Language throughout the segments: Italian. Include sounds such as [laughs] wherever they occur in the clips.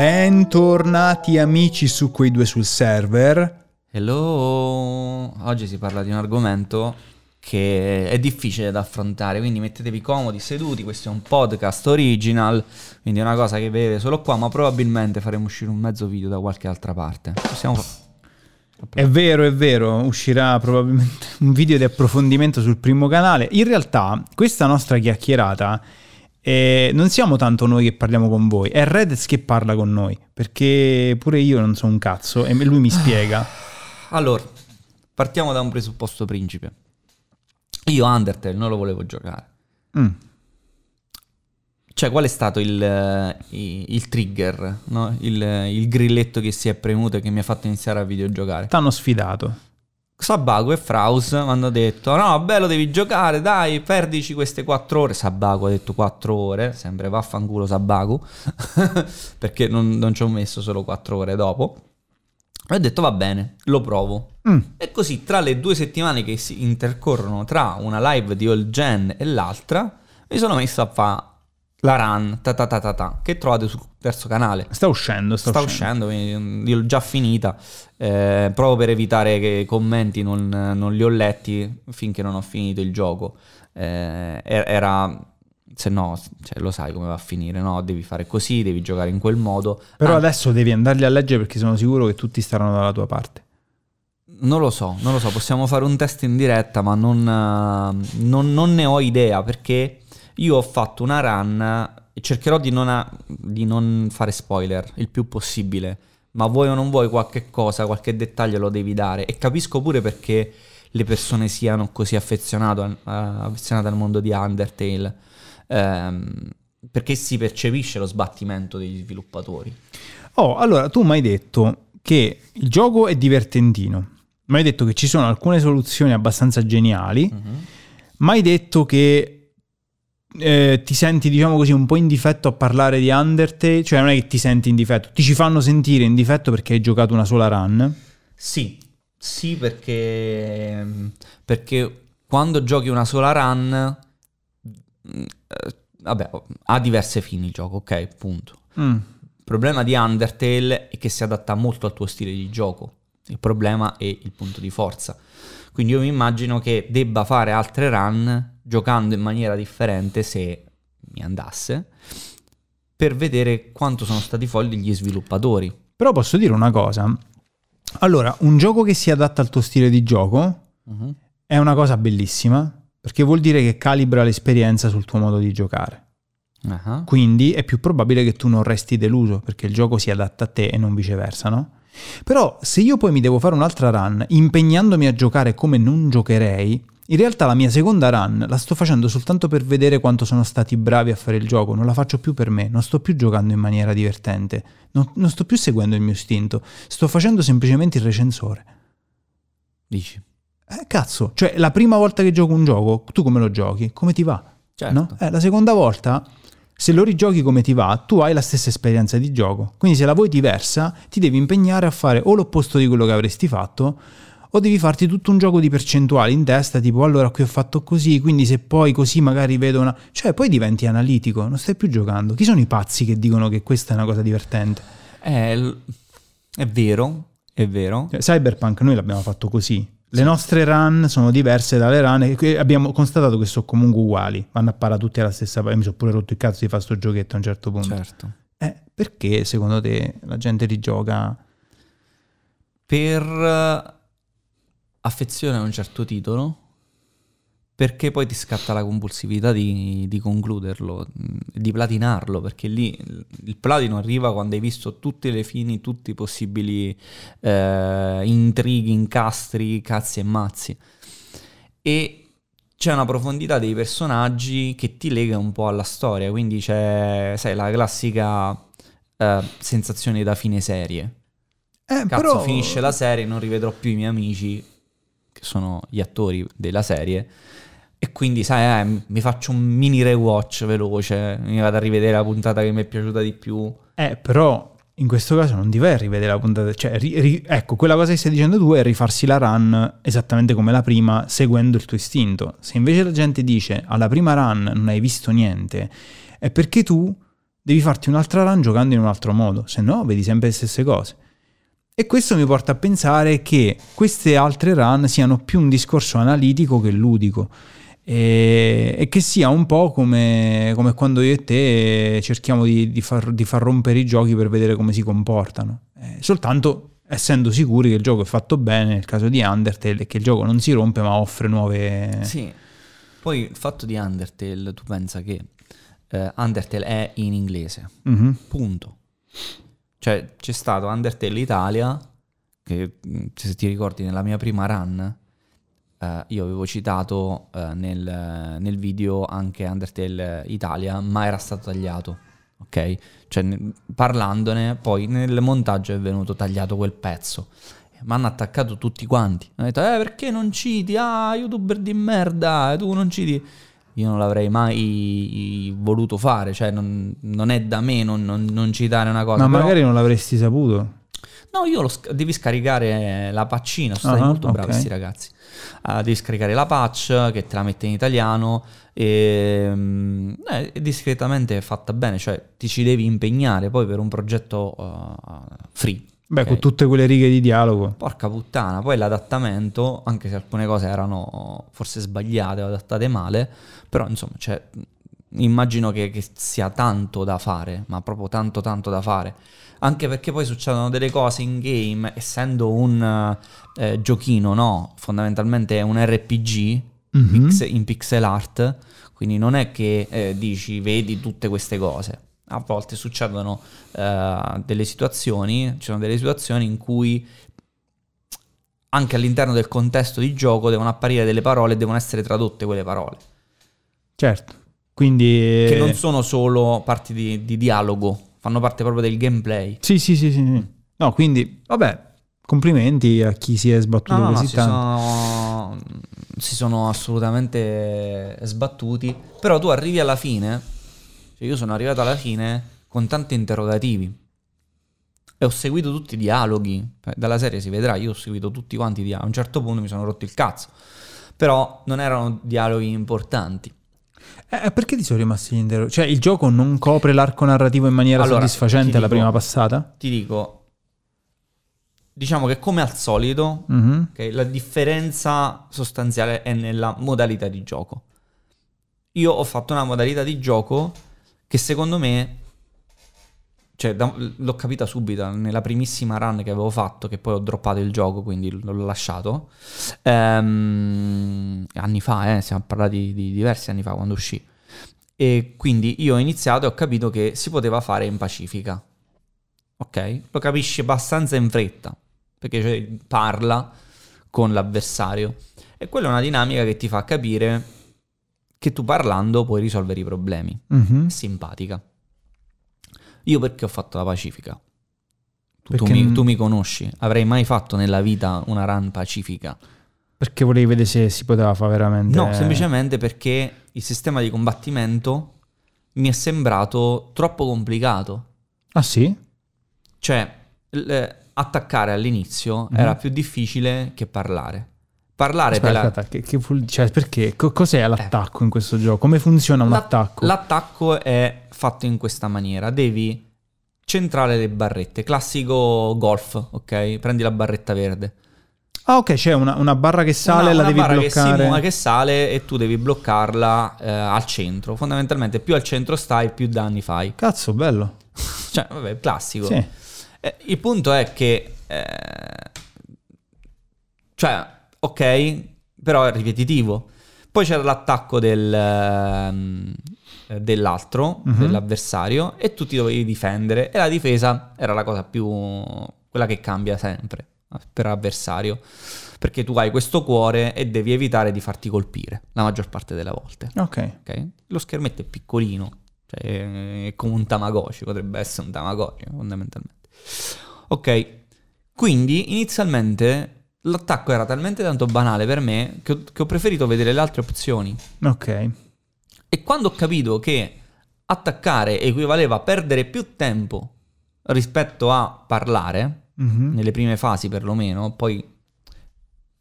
Bentornati amici su quei due sul server. Hello, oggi si parla di un argomento che è difficile da affrontare, quindi mettetevi comodi, seduti, questo è un podcast original, quindi è una cosa che vedete solo qua, ma probabilmente faremo uscire un mezzo video da qualche altra parte. Possiamo È vero, è vero, uscirà probabilmente [laughs] un video di approfondimento sul primo canale. In realtà, questa nostra chiacchierata eh, non siamo tanto noi che parliamo con voi, è Redez che parla con noi, perché pure io non so un cazzo e lui mi spiega. [sighs] Allora, partiamo da un presupposto principe. Io Undertale non lo volevo giocare. Mm. Cioè, qual è stato il, eh, i- il trigger, no? il, il grilletto che si è premuto e che mi ha fatto iniziare a videogiocare? T'hanno sfidato. Sabago e Fraus mi hanno detto: No, bello, devi giocare, dai, perdici queste quattro ore. Sabago ha detto quattro ore, sempre vaffanculo Sabago, [laughs] perché non, non ci ho messo solo quattro ore dopo. E ho detto: Va bene, lo provo. Mm. E così, tra le due settimane che si intercorrono tra una live di All Gen e l'altra, mi sono messo a fare la run, ta ta ta ta ta, che trovate sul terzo canale. Sta uscendo, sta, Sta uscendo. uscendo, quindi l'ho già finita. eh, proprio per evitare che i commenti non, non li ho letti finché non ho finito il gioco. Eh, er- era. Se no, cioè, lo sai come va a finire, no? Devi fare così, devi giocare in quel modo. Però Ah, adesso devi andarli a leggere perché sono sicuro che tutti staranno dalla tua parte. Non lo so, non lo so, possiamo fare un test in diretta, ma non, eh, non- non ne ho idea perché io ho fatto una run e cercherò di non, a- di non fare spoiler il più possibile, ma vuoi o non vuoi qualche cosa, qualche dettaglio lo devi dare e capisco pure perché le persone siano così affezionate al mondo di Undertale, ehm, perché si percepisce lo sbattimento degli sviluppatori. Oh, allora tu mi hai detto che il gioco è divertentino. Mi hai detto che ci sono alcune soluzioni abbastanza geniali. Mi hai detto che eh, ti senti, diciamo così, un po' in difetto a parlare di Undertale. Cioè, non è che ti senti in difetto, ti ci fanno sentire in difetto perché hai giocato una sola run. Sì, sì perché, perché quando giochi una sola run, mm, eh, vabbè, ha diverse fini il gioco, ok, punto. Mm. Il problema di Undertale è che si adatta molto al tuo stile di gioco. Il problema è il punto di forza. Quindi io mi immagino che debba fare altre run giocando in maniera differente se mi andasse per vedere quanto sono stati folli gli sviluppatori. Però posso dire una cosa. Allora, un gioco che si adatta al tuo stile di gioco Mhm. è una cosa bellissima perché vuol dire che calibra l'esperienza sul tuo modo di giocare. Ah. Quindi è più probabile che tu non resti deluso perché il gioco si adatta a te e non viceversa, no? Però se io poi mi devo fare un'altra run impegnandomi a giocare come non giocherei, in realtà la mia seconda run la sto facendo soltanto per vedere quanto sono stati bravi a fare il gioco, non la faccio più per me, non sto più giocando in maniera divertente, non, non sto più seguendo il mio istinto, sto facendo semplicemente il recensore. Dici? Eh, cazzo, cioè la prima volta che gioco un gioco, tu come lo giochi? Come ti va? Certo. No? Eh, la seconda volta, se lo rigiochi come ti va, tu hai la stessa esperienza di gioco. Quindi se la vuoi diversa, ti devi impegnare a fare o l'opposto di quello che avresti fatto, o devi farti tutto un gioco di percentuali in testa, tipo allora qui ho fatto così, quindi se poi così magari vedo una... Cioè poi diventi analitico, non stai più giocando. Chi sono i pazzi che dicono che questa è una cosa divertente? Eh, è vero, è vero. Cioè, Cyberpunk noi l'abbiamo fatto così. Le nostre run sono diverse dalle run e abbiamo constatato che sono comunque uguali. Vanno a parare tutti alla stessa parte. Mi sono pure rotto il cazzo di fare sto giochetto a un certo punto. Certo. Eh, perché secondo te la gente rigioca? Per affezione a un certo titolo, perché poi ti scatta la compulsività di, di concluderlo, mh, di platinarlo, perché lì il- il platino arriva quando hai visto tutte le fini, tutti i possibili eh, intrighi, incastri, cazzi e mazzi. E c'è una profondità dei personaggi che ti lega un po' alla storia, quindi c'è, sai, la classica eh, sensazione da fine serie. Eh, Cazzo, però... finisce la serie, non rivedrò più i miei amici, che sono gli attori della serie. E quindi, sai, eh, mi faccio un mini rewatch veloce, mi vado a rivedere la puntata che mi è piaciuta di più. Eh, però in questo caso non a rivedere la puntata. Cioè, ri- ri- ecco, quella cosa che stai dicendo tu è rifarsi la run esattamente come la prima, seguendo il tuo istinto. Se invece la gente dice alla prima run non hai visto niente, è perché tu devi farti un'altra run giocando in un altro modo, se no vedi sempre le stesse cose. E questo mi porta a pensare che queste altre run siano più un discorso analitico che ludico e, e che sia un po' come, come, quando io e te cerchiamo di, di, far, di, far, rompere i giochi per vedere come si comportano. Eh, soltanto essendo sicuri che il gioco è fatto bene, nel caso di Undertale, e che il gioco non si rompe ma offre nuove... Sì, poi il fatto di Undertale, tu pensa che eh, Undertale è in inglese, mm-hmm. punto. Cioè c'è stato Undertale Italia, che mm, se ti ricordi nella mia prima run, eh, io avevo citato eh, nel, nel, video anche Undertale Italia, ma era stato tagliato, ok? Cioè ne, parlandone, poi nel montaggio è venuto tagliato quel pezzo. Mi hanno attaccato tutti quanti. Hanno detto, eh perché non citi? Ah, youtuber di merda, tu non citi io non l'avrei mai voluto fare, cioè non, non è da me non, non, non, citare una cosa. Ma però... magari non l'avresti saputo. No, io lo, devi scaricare la paccina, sono stati uh-huh, molto bravi questi okay. ragazzi. Uh, devi scaricare la patch che te la mette in italiano e um, è discretamente fatta bene, cioè ti ci devi impegnare poi per un progetto uh, free. Beh, okay. con tutte quelle righe di dialogo. Porca puttana, poi l'adattamento, anche se alcune cose erano forse sbagliate o adattate male, però insomma, cioè, immagino che, che, sia tanto da fare, ma proprio tanto tanto da fare. Anche perché poi succedono delle cose in game, essendo un eh, giochino, no? Fondamentalmente è un RPG mm-hmm. pix- in pixel art, quindi non è che eh, dici vedi tutte queste cose a volte succedono uh, delle situazioni, ci sono delle situazioni in cui anche all'interno del contesto di gioco devono apparire delle parole e devono essere tradotte quelle parole. Certo, quindi... Che non sono solo parti di, di dialogo, fanno parte proprio del gameplay. Sì, sì, sì, sì. No, quindi, vabbè, complimenti a chi si è sbattuto no, no, così no, si tanto. Sono, si sono assolutamente sbattuti, però tu arrivi alla fine cioè io sono arrivato alla fine con tanti interrogativi e ho seguito tutti i dialoghi. Dalla serie si vedrà, io ho seguito tutti quanti i dialoghi. A un certo punto mi sono rotto il cazzo. Però non erano dialoghi importanti. Eh, eh perché ti sono rimasti interrogativi? Cioè, il gioco non copre l'arco narrativo in maniera allora, soddisfacente dico, la prima passata? Ti dico, diciamo che come al solito, mm-hmm. okay, la differenza sostanziale è nella modalità di gioco. Io ho fatto una modalità di gioco che secondo me, cioè da, l'ho capita subito nella primissima run che avevo fatto, che poi ho droppato il gioco, quindi l'ho lasciato, ehm, anni fa, eh, siamo parlati di diversi anni fa quando uscì. E quindi io ho iniziato e ho capito che si poteva fare in pacifica. Ok? Lo capisci abbastanza in fretta, perché cioè, parla con l'avversario. E quella è una dinamica che ti fa capire che tu parlando puoi risolvere i problemi. Mm-hmm. Simpatica. Io perché ho fatto la pacifica? Tu, tu, mi, tu, mi, conosci, avrei mai fatto nella vita una run pacifica? Perché volevi vedere se si poteva fare veramente... No, semplicemente perché il sistema di combattimento mi è sembrato troppo complicato. Ah sì? Cioè, l- attaccare all'inizio mm. era più difficile che parlare parlare aspetta, della... che, che, cioè, perché? cos'è l'attacco eh. in questo gioco? Come funziona un La, attacco? L'attacco è fatto in questa maniera. Devi centrare le barrette. Classico golf, ok? Prendi la barretta verde. Ah, ok, c'è una, una barra che sale e la devi bloccare. Una barra che simula che sale e tu devi bloccarla eh, al centro. Fondamentalmente, più al centro stai, più danni fai. Cazzo, bello. [laughs] cioè, vabbè, classico. Sì. Eh, il punto è che... Eh, cioè ok, però è ripetitivo. Poi c'era l'attacco del, ehm, dell'altro, uh-huh. dell'avversario, e tu ti dovevi difendere. E la difesa era la cosa più. quella che cambia sempre per l'avversario. Perché tu hai questo cuore e devi evitare di farti colpire la maggior parte delle volte. Ok. okay? Lo schermetto è piccolino, cioè è come un Tamagotchi, potrebbe essere un Tamagotchi fondamentalmente. Ok, quindi inizialmente l'attacco era talmente tanto banale per me che ho, che ho preferito vedere le altre opzioni. Ok. E quando ho capito che attaccare equivaleva a perdere più tempo rispetto a parlare, mm-hmm. nelle prime fasi perlomeno, poi,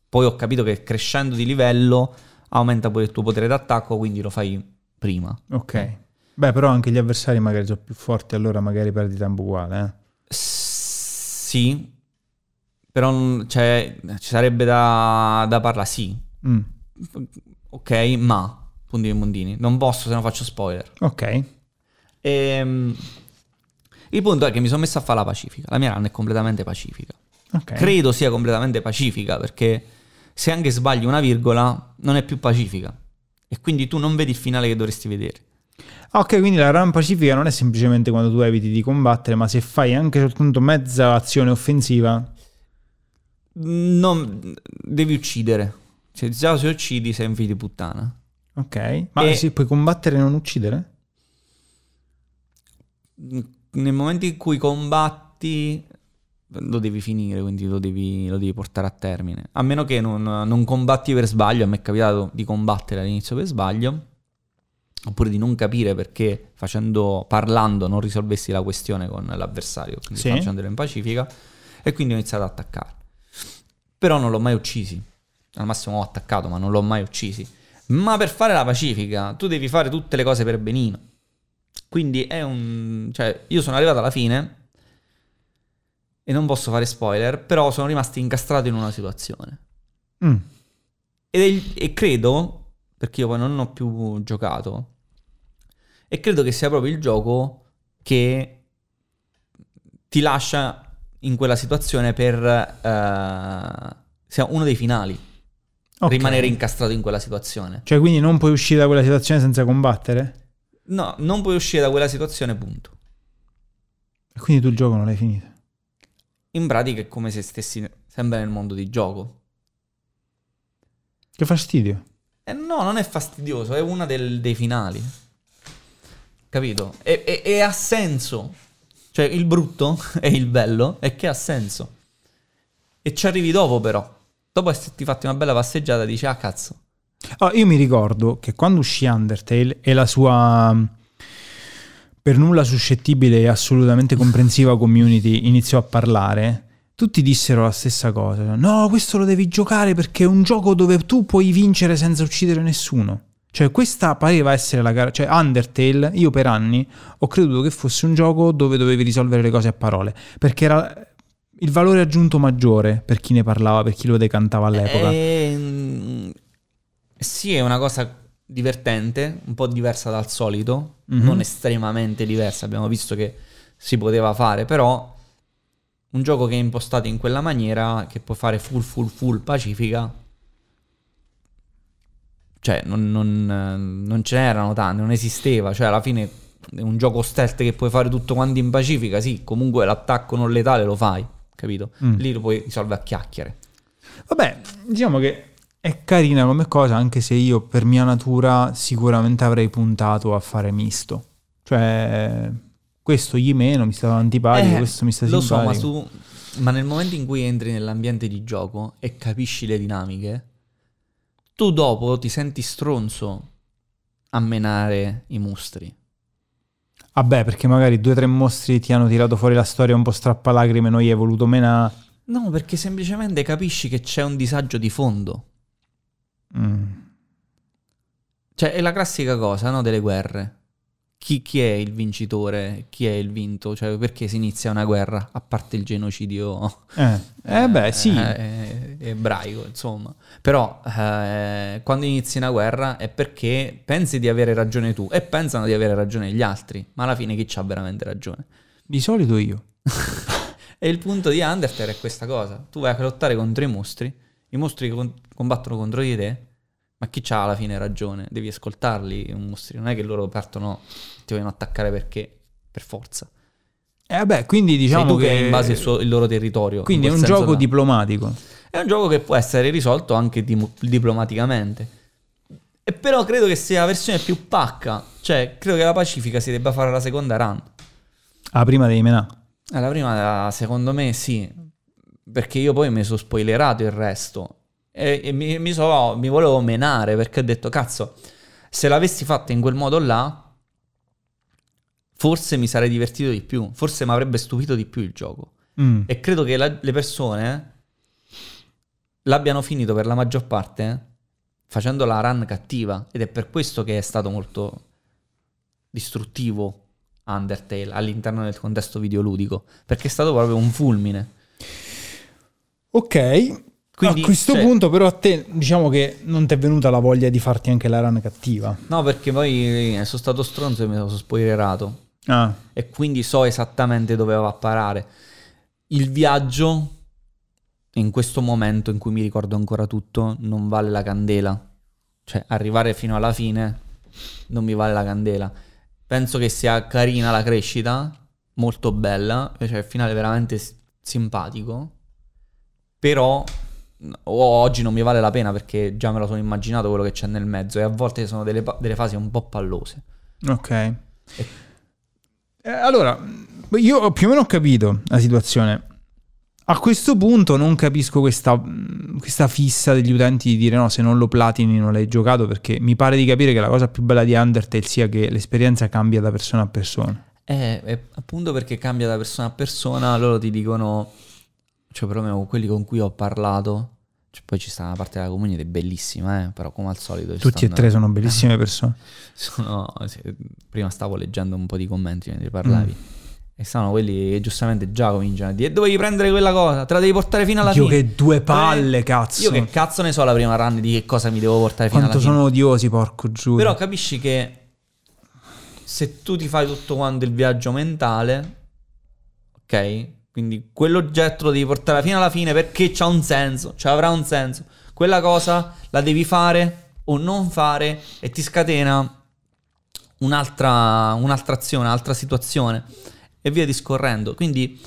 poi ho capito che crescendo di livello aumenta pure il tuo potere d'attacco, quindi lo fai prima. Ok. Beh, però anche gli avversari magari sono più forti, allora magari perdi tempo uguale. Eh? Sì, però mm, cioè, ci sarebbe da, da parlare, sì. Mm. Ok, ma, puntini e puntini, non posso se non faccio spoiler. Ok. Ehm, il punto è che mi sono messo a fare la pacifica. La mia run è completamente pacifica. ok. Credo sia completamente pacifica perché se anche sbagli una virgola non è più pacifica. E quindi tu non vedi il finale che dovresti vedere. Ah, Ok, quindi la run pacifica non è semplicemente quando tu eviti di combattere, ma se fai anche soltanto mezza azione offensiva. Non, devi uccidere. Se già se uccidi sei un figlio di puttana. Ok. Ma E- si puoi combattere e non uccidere? Nel momento in cui combatti lo devi finire, quindi lo devi, lo devi portare a termine. A meno che non, non combatti per sbaglio, a me è capitato di combattere all'inizio per sbaglio, oppure di non capire perché facendo, parlando non risolvessi la questione con l'avversario, quindi Sì. facendolo in pacifica, e quindi ho iniziato ad attaccare. Però non l'ho mai uccisi, al massimo ho attaccato, ma non l'ho mai uccisi. Ma per fare la pacifica tu devi fare tutte le cose per benino. Quindi è un... cioè io sono arrivato alla fine e non posso fare spoiler, però sono rimasto incastrato in una situazione. Mm. Il- e credo, perché io poi non ho più giocato, e credo che sia proprio il gioco che ti lascia in quella situazione per... eh, sia uno dei finali. Ok. Rimanere incastrato in quella situazione. Cioè, quindi non puoi uscire da quella situazione senza combattere? No, non puoi uscire da quella situazione, punto. E quindi tu il gioco non l'hai finito. In pratica è come se stessi sempre nel mondo di gioco. Che fastidio. E no, non è fastidioso, è del- dei finali. Capito? E, e- e ha senso. Cioè, il brutto [laughs] e il bello è che ha senso. E ci arrivi dopo, però. Dopo esserti fatti una bella passeggiata, dici, ah cazzo. Ah, io mi ricordo che quando uscì Undertale e la sua mh, per nulla suscettibile e assolutamente comprensiva [laughs] community iniziò a parlare, tutti dissero la stessa cosa. No, questo lo devi giocare perché è un gioco dove tu puoi vincere senza uccidere nessuno. Cioè, questa pareva essere la gara. Cioè, Undertale, io per anni ho creduto che fosse un gioco dove dovevi risolvere le cose a parole. Perché era il valore aggiunto maggiore per chi ne parlava, per chi lo decantava all'epoca. Ehm, sì, è una cosa divertente, un po' diversa dal solito, Mhm. non estremamente diversa. Abbiamo visto che si poteva fare, però un gioco che è impostato in quella maniera, che puoi fare full, full, full pacifica. Cioè, non, non- non ce n'erano tante, non esisteva. Cioè, alla fine è un gioco stealth che puoi fare tutto quanto in pacifica. Sì, comunque l'attacco non letale lo fai, capito? Mm. Lì lo puoi risolvere a chiacchiere. Vabbè, diciamo che è carina come cosa, anche se io per mia natura sicuramente avrei puntato a fare misto. Cioè, questo gli meno mi stava antipatico, Eh, questo mi sta Lo so, ma, simpatico. tu, ma nel momento in cui entri nell'ambiente di gioco e capisci le dinamiche, tu dopo ti senti stronzo a menare i mostri. Vabbè, perché magari due o tre mostri ti hanno tirato fuori la storia un po' strappalacrime, non gli hai voluto menare. No, perché semplicemente capisci che c'è un disagio di fondo. Mm. Cioè, è la classica cosa, no, delle guerre. Chi, chi è il vincitore? Chi è il vinto? Cioè, perché si inizia una guerra? A parte il genocidio Eh, [laughs] eh beh, sì. eh, ebraico, insomma. Però eh, quando inizi una guerra è perché pensi di avere ragione tu e pensano di avere ragione gli altri, ma alla fine chi c'ha veramente ragione? Di solito io. [laughs] E il punto di Undertale è questa cosa. Tu vai a lottare contro i mostri, i mostri con- combattono contro di te, ma chi c'ha alla fine ragione? Devi ascoltarli, i mostri. Non è che loro partono, ti vogliono attaccare perché, per forza. Eh vabbè, quindi diciamo che, che... in base il, suo- il loro territorio. Quindi è un gioco là. diplomatico. È un gioco che può essere risolto anche dim- diplomaticamente. E però credo che sia la versione più pacca. Cioè, credo che la Pacifica si debba fare la seconda run. Ah, prima devi menare. Eh, la prima, secondo me, sì. Perché io poi mi sono spoilerato il resto. E, e mi, mi so- mi volevo menare perché ho detto, cazzo, se l'avessi fatta in quel modo là, forse mi sarei divertito di più. Forse mi avrebbe stupito di più il gioco. Mm. E credo che la- le persone l'abbiano finito per la maggior parte facendo la run cattiva. Ed è per questo che è stato molto distruttivo Undertale all'interno del contesto videoludico, perché è stato proprio un fulmine. Ok, Quindi, a questo cioè- punto però a te diciamo che non ti è venuta la voglia di farti anche la run cattiva. No, perché poi eh, sono stato stronzo e mi sono spoilerato. Ah, e quindi so esattamente dove va a parare. Il viaggio, in questo momento in cui mi ricordo ancora tutto, non vale la candela. Cioè, arrivare fino alla fine non mi vale la candela. Penso che sia carina la crescita, molto bella, cioè il finale veramente s- simpatico, però o- oggi non mi vale la pena perché già me lo sono immaginato quello che c'è nel mezzo e a volte sono delle, delle fasi un po' pallose. ok. Eh, allora, io più o meno ho capito la situazione. A questo punto non capisco questa, questa fissa degli utenti di dire no, se non lo platini non l'hai giocato, perché mi pare di capire che la cosa più bella di Undertale sia che l'esperienza cambia da persona a persona. Eh, appunto perché cambia da persona a persona, loro ti dicono, cioè perlomeno con quelli con cui ho parlato, cioè, poi ci sta una parte della community bellissima, eh, però come al solito... Tutti e stanno- tre sono bellissime persone. [laughs] sono- prima stavo leggendo un po' di commenti mentre parlavi. Mm. E stanno quelli che giustamente già cominciano a dire dovevi prendere quella cosa, te la devi portare fino alla Dio fine. che due palle, cazzo. Io che cazzo ne so la prima run di che cosa mi devo portare fino Quanto alla fine. sono odiosi, porco giù. Però capisci che se tu ti fai tutto quanto il viaggio mentale, ok? Quindi quell'oggetto lo devi portare fino alla fine perché c'ha un senso, cioè avrà un senso. Quella cosa la devi fare o non fare e ti scatena un'altra, un'altra azione, un'altra situazione e via discorrendo. Quindi,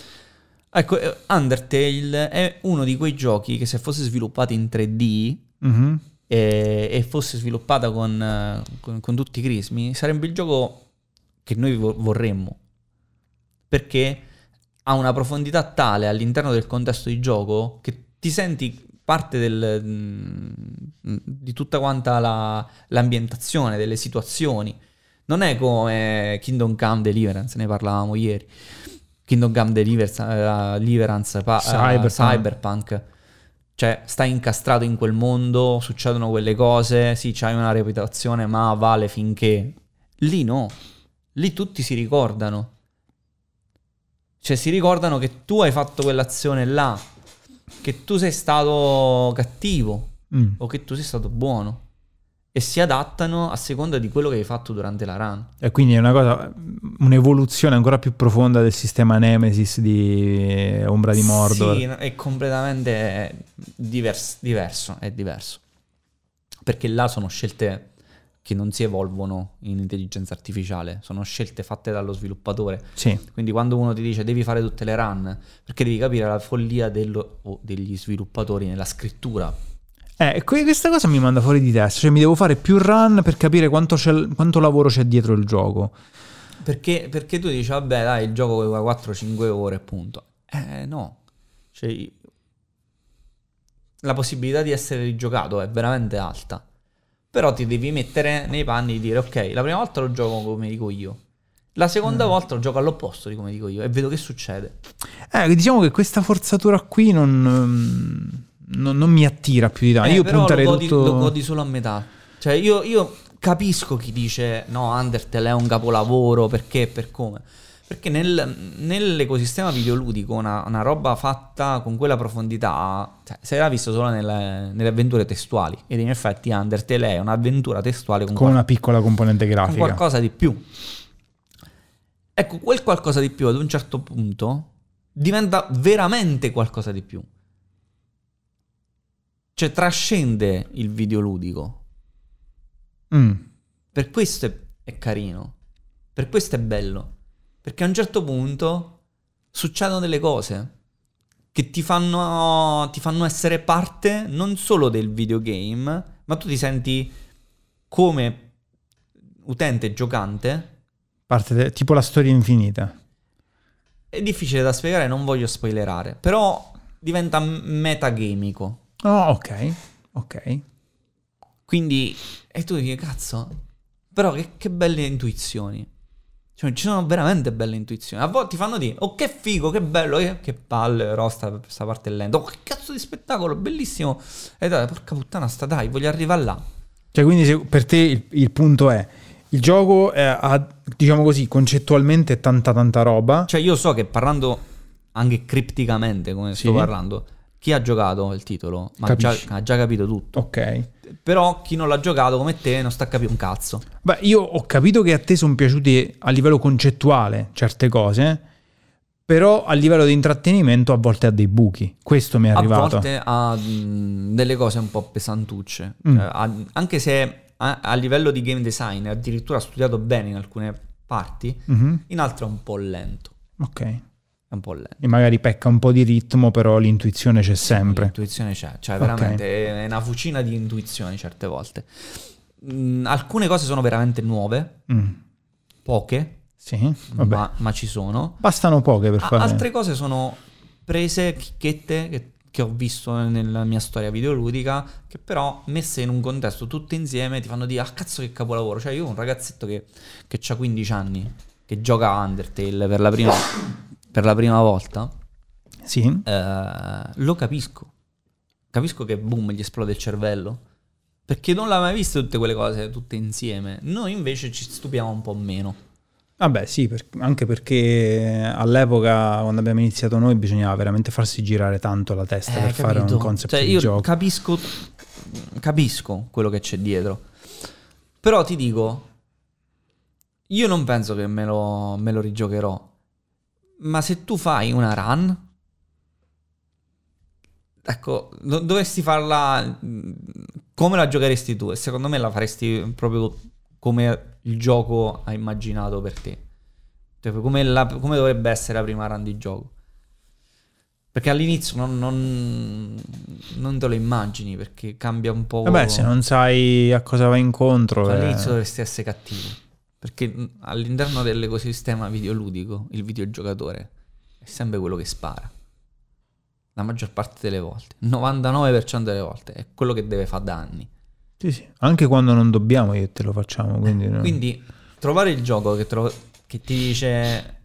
ecco, eh, Undertale è uno di quei giochi che se fosse sviluppato in 3D Mhm. e, e fosse sviluppata con, eh, con- con tutti i crismi, sarebbe il gioco che noi vo- vorremmo. Perché ha una profondità tale all'interno del contesto di gioco che ti senti parte del, mm, di tutta quanta la- l'ambientazione, delle situazioni. Non è come Kingdom Come Deliverance, ne parlavamo ieri. Kingdom Come Deliverance, eh, pa- eh, Cyberpunk. Cyberpunk. Cioè, stai incastrato in quel mondo, succedono quelle cose, sì, c'hai una reputazione, ma vale finché. Lì no. Lì tutti si ricordano. Cioè, si ricordano che tu hai fatto quell'azione là, che tu sei stato cattivo Mm. o che tu sei stato buono. E si adattano a seconda di quello che hai fatto durante la run. E quindi è una cosa, un'evoluzione ancora più profonda del sistema Nemesis di Ombra di Mordor. Sì, è completamente divers- diverso, è diverso. Perché là sono scelte che non si evolvono in intelligenza artificiale, sono scelte fatte dallo sviluppatore. Sì. Quindi quando uno ti dice devi fare tutte le run, perché devi capire la follia dello- o degli sviluppatori nella scrittura. Eh, que- questa cosa mi manda fuori di testa, cioè mi devo fare più run per capire quanto, c'è- quanto lavoro c'è dietro il gioco. Perché, perché tu dici, vabbè, dai, il gioco dura 4-5 ore, appunto. Eh, no. Cioè, la possibilità di essere rigiocato è veramente alta. Però ti devi mettere nei panni di dire, ok, la prima volta lo gioco come dico io. La seconda volta lo gioco all'opposto di come dico io e vedo che succede. Eh, diciamo che questa forzatura qui non, mm, non- non mi attira più di tanto. Eh, Io però punterei lo godi, tutto... lo godi solo a metà. Cioè, io, io capisco chi dice no, Undertale è un capolavoro perché e per come. Perché nel- nell'ecosistema videoludico una, una roba fatta con quella profondità cioè, se l'ha visto solo nelle, nelle avventure testuali. Ed in effetti Undertale è un'avventura testuale con, con qual- una piccola componente con grafica. qualcosa di più. Ecco, quel qualcosa di più ad un certo punto diventa veramente qualcosa di più. Cioè trascende il videoludico. Mm. Per questo è, è carino. Per questo è bello. Perché a un certo punto succedono delle cose che ti fanno, ti fanno essere parte non solo del videogame, ma tu ti senti come utente giocante. Parte de- tipo la storia infinita. È difficile da spiegare, non voglio spoilerare, però diventa metagamico. Oh, ok. Ok. Quindi, e tu dici, cazzo, però che, che belle intuizioni. Cioè, ci sono veramente belle intuizioni. A volte ti fanno dire, oh che figo, che bello, che, che palle, però sta, sta parte è lenta. Oh che cazzo di spettacolo, bellissimo. E dai, porca puttana, sta dai, voglio arrivare là. Cioè, quindi se- per te il, il punto è Il gioco è, ha, diciamo così, concettualmente tanta tanta roba. Cioè io so che parlando anche cripticamente come Sì. sto parlando, chi ha giocato il titolo ma ha già, ha già capito tutto. Ok. Però chi non l'ha giocato come te non sta a capire un cazzo. Beh, io ho capito che a te sono piaciute a livello concettuale certe cose, però a livello di intrattenimento a volte ha dei buchi. Questo mi è A arrivato. volte ha mh, delle cose un po' pesantucce. Mm. Ha- anche se a, a livello di game design addirittura ha studiato bene in alcune parti, Mhm. in altre è un po' lento. Ok. Un po' lento. E magari pecca un po' di ritmo, però l'intuizione c'è sempre. L'intuizione c'è, cioè veramente è una fucina di intuizioni certe volte. Mm, alcune cose sono veramente nuove, Mm. poche, Sì, vabbè. ma, ma ci sono. Bastano poche per fare. altre cose sono prese, chicchette che, che ho visto nella mia storia videoludica, che però messe in un contesto tutte insieme ti fanno dire, ah cazzo che capolavoro. Cioè io ho un ragazzetto che, che ha 15 anni, che gioca a Undertale per la prima, per la prima volta, Sì. eh, lo capisco. Capisco che boom, gli esplode il cervello. Perché non l'ha mai viste tutte quelle cose tutte insieme. Noi invece ci stupiamo un po' meno. Vabbè, sì, per- anche perché all'epoca, quando abbiamo iniziato noi, bisognava veramente farsi girare tanto la testa Eh, per fare capito? un concept Cioè, di io gioco. capisco, capisco quello che c'è dietro. Però ti dico, io non penso che me lo, me lo rigiocherò. Ma se tu fai una run, ecco, do- dovresti farla mh, come la giocheresti tu. E secondo me la faresti proprio come il gioco ha immaginato per te. Cioè, come, la- come dovrebbe essere la prima run di gioco. Perché all'inizio non, non- non te lo immagini perché cambia un po'. Vabbè, se non sai a cosa vai incontro... Cioè, eh, all'inizio dovresti essere cattivo. Perché mh, all'interno dell'ecosistema videoludico il videogiocatore è sempre quello che spara. La maggior parte delle volte. Il 99% delle volte è quello che deve fare danni. Sì, sì. Anche quando non dobbiamo io te lo facciamo, quindi... no. Quindi trovare il gioco che, tro- che ti dice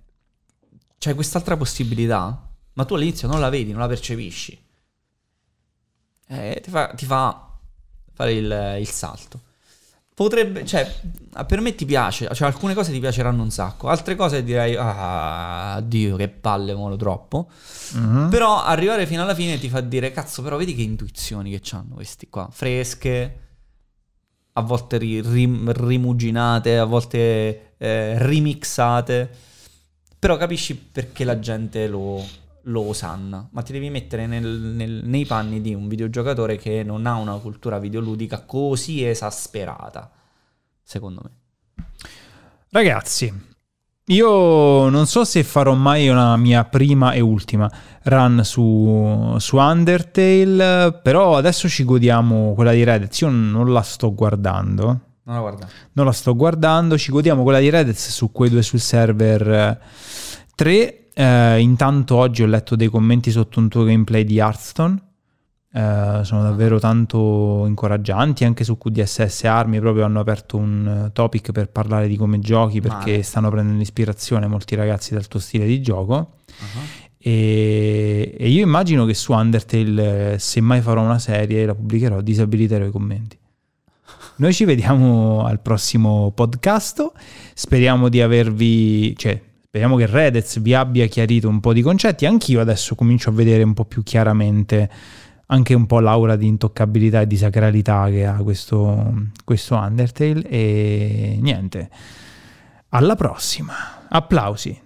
c'è quest'altra possibilità, ma tu all'inizio non la vedi, non la percepisci. Eh, ti, fa, ti fa fare il, il salto. Potrebbe, cioè, per me ti piace, cioè alcune cose ti piaceranno un sacco, altre cose direi, ah, Dio, che palle, molo troppo. Mhm. Però arrivare fino alla fine ti fa dire, cazzo, però vedi che intuizioni che hanno questi qua, fresche, a volte ri- rim- rimuginate, a volte eh, remixate. Però capisci perché la gente lo, lo osanna. Ma ti devi mettere nel- nel- nei panni di un videogiocatore che non ha una cultura videoludica così esasperata, secondo me. Ragazzi, io non so se farò mai una mia prima e ultima run su, su Undertale, però adesso ci godiamo quella di Reddit. Io non la sto guardando, Non la guarda. non la sto guardando, ci godiamo quella di Reddit su quei due sul server 3. Intanto oggi ho letto dei commenti sotto un tuo gameplay di Hearthstone. Eh, sono davvero tanto incoraggianti anche su QDSS Army proprio hanno aperto un eh, topic per parlare di come giochi perché Male. stanno prendendo ispirazione molti ragazzi dal tuo stile di gioco Uh-huh. e, e io immagino che su Undertale se mai farò una serie la pubblicherò disabiliterò i commenti noi ci vediamo al prossimo podcast speriamo di avervi cioè speriamo che Redez vi abbia chiarito un po' di concetti. Anch'io adesso comincio a vedere un po' più chiaramente anche un po' l'aura di intoccabilità e di sacralità che ha questo, questo Undertale. E niente. Alla prossima. Applausi